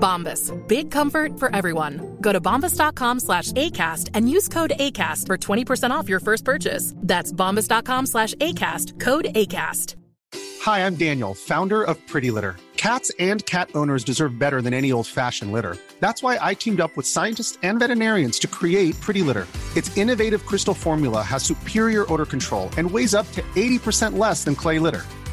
Bombas. Big comfort for everyone. Go to bombas.com slash ACAST and use code ACAST for 20% off your first purchase. That's bombas.com slash ACAST. Code ACAST. Hi, I'm Daniel, founder of Pretty Litter. Cats and cat owners deserve better than any old-fashioned litter. That's why I teamed up with scientists and veterinarians to create Pretty Litter. Its innovative crystal formula has superior odor control and weighs up to 80% less than clay litter.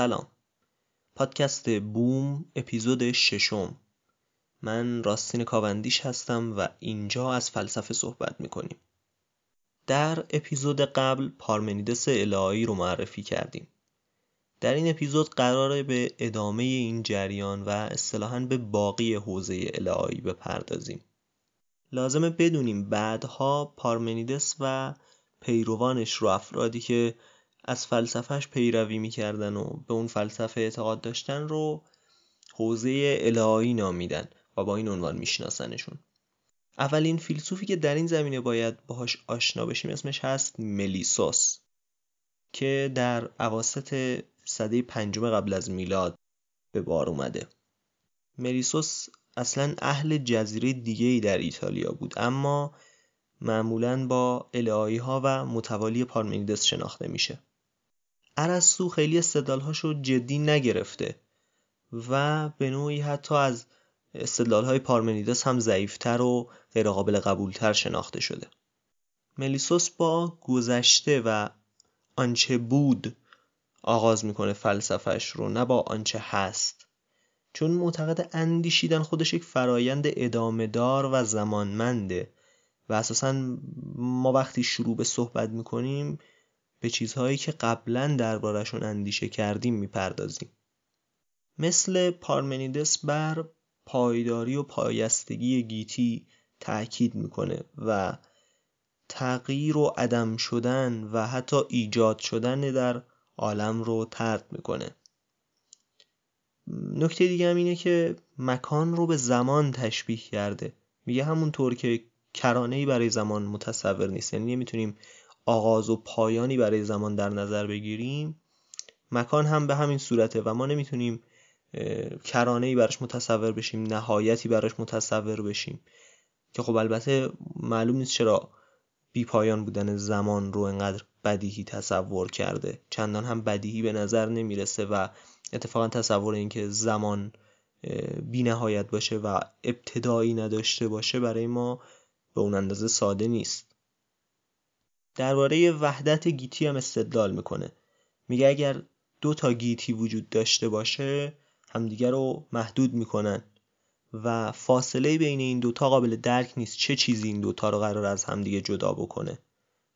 سلام. پادکست بوم اپیزود ششم. من راستین کاوندیش هستم و اینجا از فلسفه صحبت می‌کنیم. در اپیزود قبل پارمنیدس الهایی رو معرفی کردیم. در این اپیزود قراره به ادامه این جریان و اصطلاحا به باقی حوزه الهایی بپردازیم. لازمه بدونیم بعدها پارمنیدس و پیروانش رو افرادی که از فلسفهش پیروی می‌کردن و به اون فلسفه اعتقاد داشتن رو حوزه الهایی نامیدن و با این عنوان میشناسنشون. اولین فیلسوفی که در این زمینه باید باهاش آشنا بشیم اسمش هست ملیسوس که در عواست صده پنجم قبل از میلاد به بار اومده. ملیسوس اصلا اهل جزیره دیگه ای در ایتالیا بود اما معمولا با الهایی ها و متوالی پارمنیدس شناخته میشه. ارسطو خیلی استدلالهاشو جدی نگرفته و به نوعی حتی از استدلالهای پارمنیدس هم ضعیفتر و غیرقابل قبولتر شناخته شده. ملیسوس با گذشته و آنچه بود آغاز می‌کنه فلسفش رو نه با آنچه هست. چون معتقد اندیشیدن خودش یک فرایند ادامه دار و زمانمنده و اساسا ما وقتی شروع به صحبت می‌کنیم به چیزهایی که قبلا دربارشون اندیشه کردیم می‌پردازیم. مثل پارمنیدس بر پایداری و پایستگی گیتی تأکید می‌کنه و تغییر و عدم شدن و حتی ایجاد شدن در عالم رو ترد می‌کنه. نکته دیگه هم اینه که مکان رو به زمان تشبیه کرده. میگه همونطور که کرانه ای برای زمان متصور نیست. یعنی نمی‌تونیم آغاز و پایانی برای زمان در نظر بگیریم. مکان هم به همین صورته و ما نمی‌تونیم کرانه ای براش متصور بشیم نهایتی براش متصور بشیم. که خب البته معلوم نیست چرا بی پایان بودن زمان رو انقدر بدیهی تصور کرده. چندان هم بدیهی به نظر نمی‌رسه و اتفاقا تصور اینکه زمان بی نهایت باشه و ابتدایی نداشته باشه برای ما به اون اندازه ساده نیست. درباره وحدت گیتی هم استدلال می‌کنه. میگه اگر دو تا گیتی وجود داشته باشه همدیگه رو محدود می‌کنن و فاصله بین این دوتا قابل درک نیست چه چیزی این دوتا رو قرار از همدیگه جدا بکنه.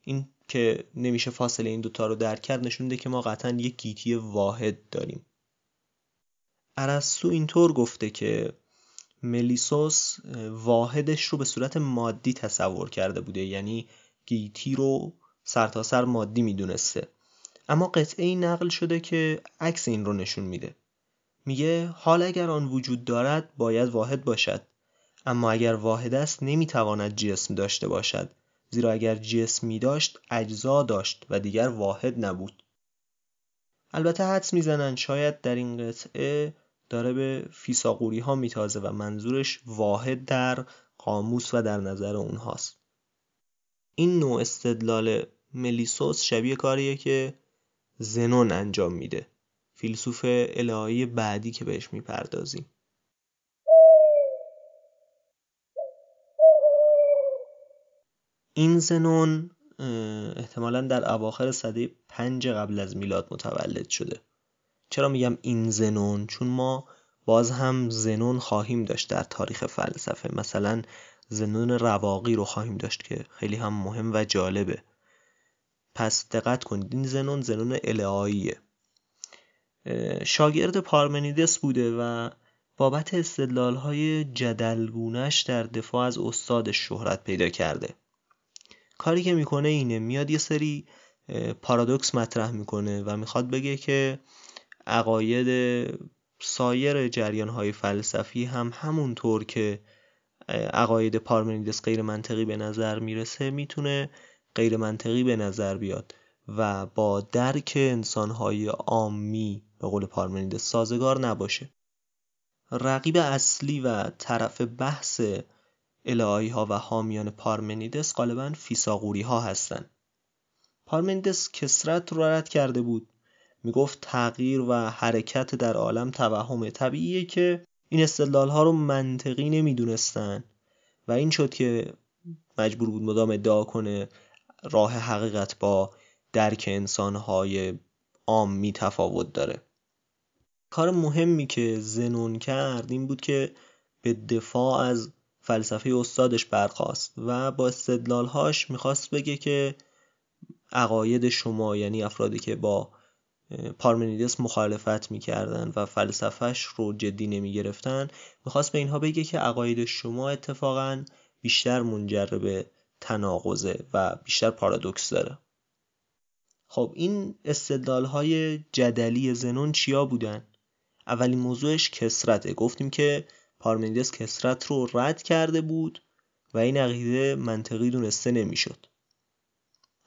این که نمیشه فاصله این دوتا رو درک کرد نشون که ما قطعا یک گیتی واحد داریم. ارسطو اینطور گفته که ملیسوس واحدش رو به صورت مادی تصور کرده بوده. یعنی گیتی رو سرتاسر سر مادی می‌دونسته. اما قطعه ای نقل شده که عکس این رو نشون میده. میگه حال اگر آن وجود دارد باید واحد باشد. اما اگر واحد است نمی‌تواند جسم داشته باشد. زیرا اگر جسمی داشت اجزا داشت و دیگر واحد نبود. البته حدس می‌زنند شاید در این قطعه داره به فیساقوری ها میتازه و منظورش واحد در قاموس و در نظر اونهاست. این نوع استدلال ملیسوس شبیه کاریه که زنون انجام میده. فیلسوف الهی بعدی که بهش می‌پردازیم. این زنون احتمالا در اواخر صده پنج قبل از میلاد متولد شده. چرا میگم این زنون؟ چون ما باز هم زنون خواهیم داشت در تاریخ فلسفه. مثلا زنون رواقی رو خواهیم داشت که خیلی هم مهم و جالبه. پس دقت کنید این زنون زنون الهاییه. شاگرد پارمنیدس بوده و بابت استدلال های جدلگونش در دفاع از استادش شهرت پیدا کرده. کاری که می‌کنه اینه میاد یه سری پارادوکس مطرح می‌کنه و می‌خواد بگه که عقاید سایر جریان های فلسفی هم همونطور که عقاید پارمنیدس غیر منطقی به نظر می‌رسه می‌تونه غیر منطقی به نظر بیاد و با درک انسانهای عامی به قول پارمنیدس سازگار نباشه رقیب اصلی و طرف بحث الهایی ها و حامیان پارمنیدس غالبا فیساغوری ها هستند. پارمنیدس کسرت رو رد کرده بود می‌گفت تغییر و حرکت در عالم توهم طبیعیه که این استدلال ها رو منطقی نمی‌دونستن و این شد که مجبور بود مدام ادعا کنه راه حقیقت با درک انسانهای عامی تفاوت داره. کار مهمی که زنون کرد این بود که به دفاع از فلسفه استادش برخواست و با استدلالهاش می‌خواست بگه که عقاید شما یعنی افرادی که با پارمنیدس مخالفت می‌کردن و فلسفهش رو جدی نمی‌گرفتن می‌خواست به اینها بگه که عقاید شما اتفاقا بیشتر منجر به تناقضه و بیشتر پارادوکس داره خب این استدلال های جدلی زنون چیا بودن؟ اولین موضوعش کسرته گفتیم که پارمنیدس کسرت رو رد کرده بود و این عقیده منطقی دونسته نمی‌شد.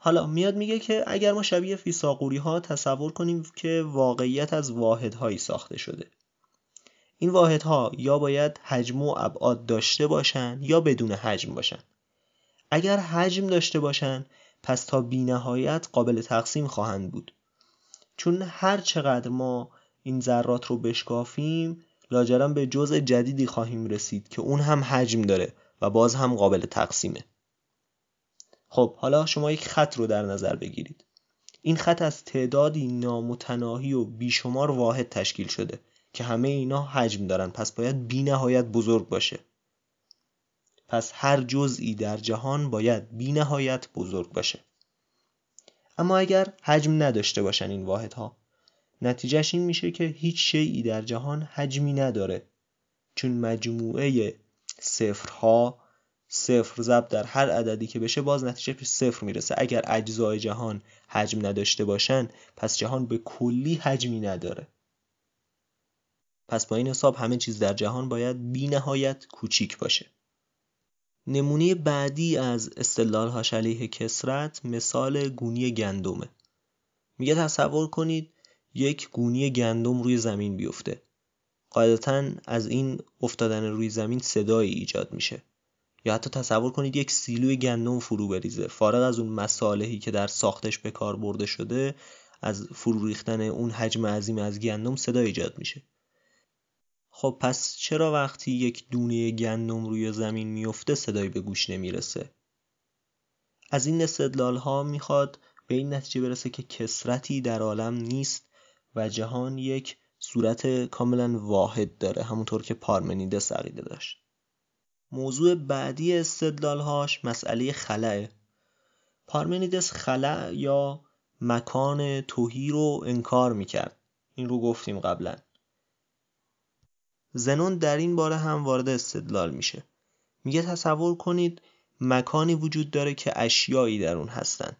حالا میاد میگه که اگر ما شبیه فیساقوری ها تصور کنیم که واقعیت از واحدهایی ساخته شده. این واحدها یا باید حجم و ابعاد داشته باشن یا بدون حجم باشن. اگر حجم داشته باشن پس تا بینهایت قابل تقسیم خواهند بود. چون هر چقدر ما این ذرات رو بشکافیم لاجرم به جزء جدیدی خواهیم رسید که اون هم حجم داره و باز هم قابل تقسیمه. خب حالا شما یک خط رو در نظر بگیرید. این خط از تعدادی نامتناهی و بیشمار واحد تشکیل شده که همه اینا حجم دارن. پس باید بی نهایت بزرگ باشه. پس هر جزئی در جهان باید بی نهایت بزرگ باشه. اما اگر حجم نداشته باشن این واحدها نتیجهش این میشه که هیچ شیعی در جهان حجمی نداره. چون مجموعه صفرها صفر ضرب در هر عددی که بشه باز نتیجه به صفر می‌رسه. اگر اجزای جهان حجم نداشته باشن پس جهان به کلی حجمی نداره. پس با این حساب همه چیز در جهان باید بی نهایت کوچیک باشه. نمونه بعدی از استدلال هاش علیه کسرت مثال گونی گندمه. میگه تصور کنید یک گونی گندم روی زمین بیفته. قاعدتا از این افتادن روی زمین صدایی ایجاد میشه. یا حتی تصور کنید یک سیلوی گندم فرو بریزه. فارغ از اون مصالحی که در ساختش به کار برده شده از فرو ریختن اون حجم عظیم از گندم صدا ایجاد میشه. خب پس چرا وقتی یک دونه گندم روی زمین میفته صدایی به گوش نمی‌رسه؟ از این استدلال ها می‌خواد به این نتیجه برسه که کسرتی در عالم نیست و جهان یک صورت کاملا واحد داره همونطور که پارمنیدس عقیده داشت. موضوع بعدی استدلالهاش مسئله خلعه پارمنیدس خلع یا مکان توهی رو انکار می‌کرد. این رو گفتیم قبلا. زنون در این باره هم وارد استدلال میشه. میگه تصور کنید مکانی وجود داره که اشیایی در اون هستن.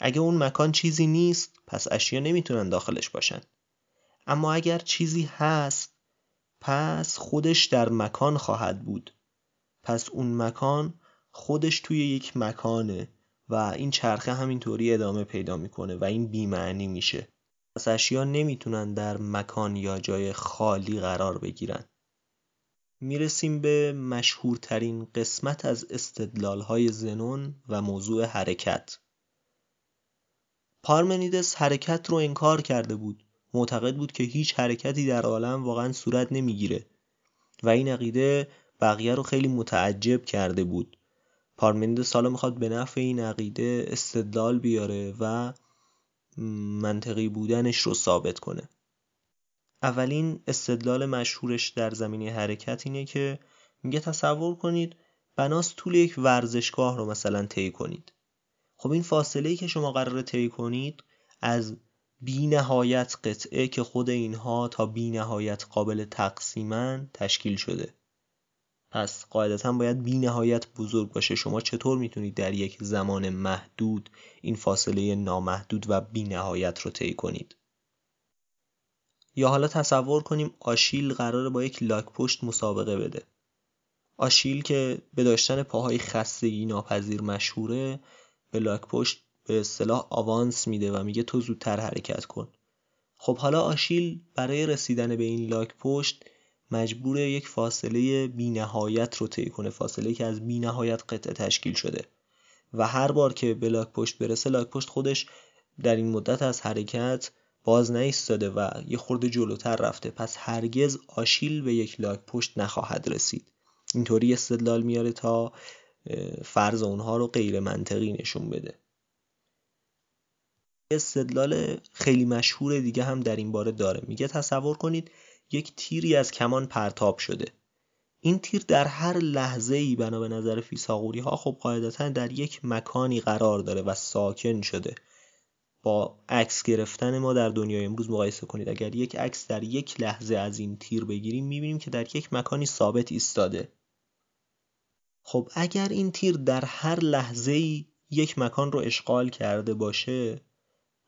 اگه اون مکان چیزی نیست پس اشیا نمی‌تونن داخلش باشن. اما اگر چیزی هست پس خودش در مکان خواهد بود. پس اون مکان خودش توی یک مکانه و این چرخه همینطوری ادامه پیدا می‌کنه و این بیمعنی میشه. پس اشیا نمی‌تونن در مکان یا جای خالی قرار بگیرن. می‌رسیم به مشهورترین قسمت از استدلال های زنون و موضوع حرکت. پارمنیدس حرکت رو انکار کرده بود. معتقد بود که هیچ حرکتی در عالم واقعا صورت نمی‌گیره و این عقیده بقیه رو خیلی متعجب کرده بود. پارمنیدس حالا می‌خواد به نفع این عقیده استدلال بیاره و منطقی بودنش رو ثابت کنه. اولین استدلال مشهورش در زمینه حرکت اینه که میگه تصور کنید بناس طول یک ورزشگاه رو مثلا طی کنید. خب این فاصله ای که شما قراره طی کنید از بی نهایت قطعه که خود اینها تا بی نهایت قابل تقسیمن تشکیل شده. پس قاعدتا باید بی نهایت بزرگ باشه. شما چطور می‌تونید در یک زمان محدود این فاصله نامحدود و بی نهایت رو طی کنید؟ یا حالا تصور کنیم آشیل قراره با یک لاک پشت مسابقه بده. آشیل که به داشتن پاهای خستگی ناپذیر مشهوره به لاک پشت به اصطلاح آوانس میده و میگه تو زودتر حرکت کن. خب حالا آشیل برای رسیدن به این لاک پشت مجبور یک فاصله بینهایت رو طی کنه فاصله که از بینهایت قطعه تشکیل شده. و هر بار که به لاک پشت برسه لاک پشت خودش در این مدت از حرکت باز نیستاده و یه خورده جلوتر رفته. پس هرگز آشیل به یک لاک پشت نخواهد رسید. اینطوری استدلال میاره تا فرض اونها رو غیر منطقی نشون بده. استدلال خیلی مشهور دیگه هم در این باره داره. میگه تصور کنید یک تیری از کمان پرتاب شده. این تیر در هر لحظه ای بنا به نظر فیساغوری ها خب قاعدتا در یک مکانی قرار داره و ساکن شده. با عکس گرفتن ما در دنیای امروز مقایسه کنید. اگر یک عکس در یک لحظه از این تیر بگیریم می‌بینیم که در یک مکانی ثابت ایستاده. خب اگر این تیر در هر لحظه ای یک مکان رو اشغال کرده باشه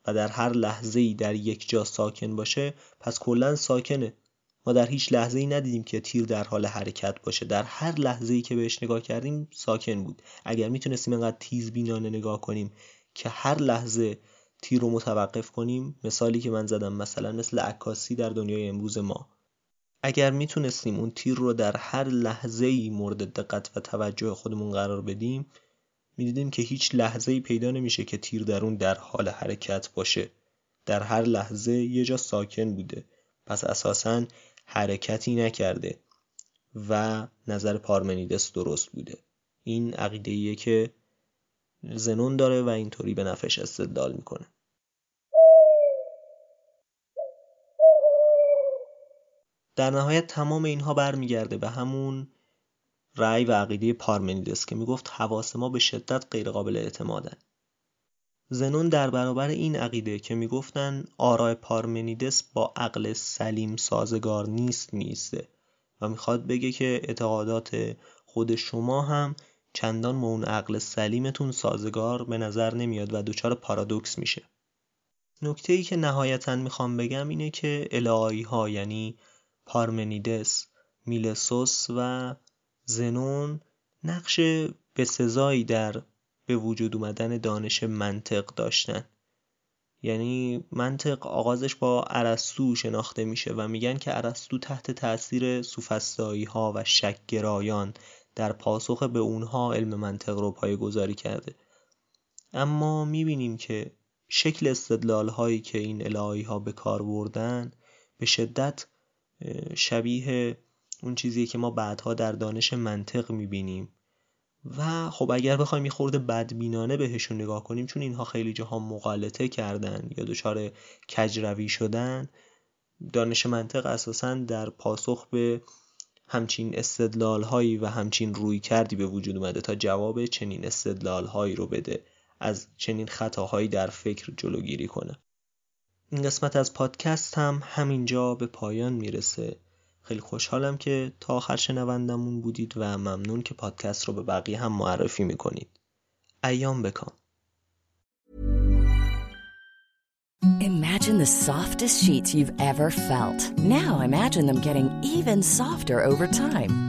و در هر لحظه ای در یک جا ساکن باشه پس کلا ساکنه. ما در هیچ لحظه ای ندیدیم که تیر در حال حرکت باشه. در هر لحظه ای که بهش نگاه کردیم ساکن بود. اگر می‌تونستیم انقدر تیز بینانه نگاه کنیم که هر لحظه تیر رو متوقف کنیم مثالی که من زدم مثلا مثل عکاسی در دنیای امروز ما. اگر می‌تونستیم اون تیر رو در هر لحظه ای مورد دقت و توجه خودمون قرار بدیم می‌دیدیم که هیچ لحظه ای پیدا نمیشه که تیر در اون در حال حرکت باشه. در هر لحظه یه جا ساکن بوده. پس اساسا حرکتی نکرده و نظر پارمنیدس درست بوده. این عقیده که زنون داره و اینطوری به نفش استدلال می‌کنه. در نهایت تمام اینها برمیگرده به همون رأی و عقیده پارمنیدس که می‌گفت حواس ما به شدت غیرقابل اعتمادن. زنون در برابر این عقیده که می‌گفتن آراء پارمنیدس با عقل سلیم سازگار نیست میسته و می‌خواد بگه که اعتقادات خود شما هم چندان با اون عقل سلیمتون سازگار به نظر نمیاد و دچار پارادوکس میشه. نکته ای که نهایتا می‌خوام بگم اینه که الهایی ها یعنی پارمنیدس میلسوس و زنون نقش به سزایی در به وجود اومدن دانش منطق داشتن. یعنی منطق آغازش با ارسطو شناخته میشه و میگن که ارسطو تحت تاثیر سوفسطایی ها و شکگرایان در پاسخ به اونها علم منطق رو پایگذاری کرده. اما می‌بینیم که شکل استدلال هایی که این الهی ها به کار بردن به شدت شبیه اون چیزیه که ما بعدها در دانش منطق می‌بینیم. و خب اگر بخوایم یه خورده بدبینانه بهشون نگاه کنیم چون اینها خیلی جاها مقالطه کردن یا دچار کجروی شدن دانش منطق اساسا در پاسخ به همچین استدلال هایی و همچین روی کردی به وجود اومده تا جواب چنین استدلال هایی رو بده از چنین خطاهایی در فکر جلوگیری کنه. این قسمت از پادکست هم همینجا به پایان می‌رسه. خیلی خوشحالم که تا آخر شنوندمون بودید و ممنون که پادکست رو به بقیه هم معرفی می‌کنید ایام بکام Imagine the softest sheets you've ever felt. Now imagine them getting even softer over time.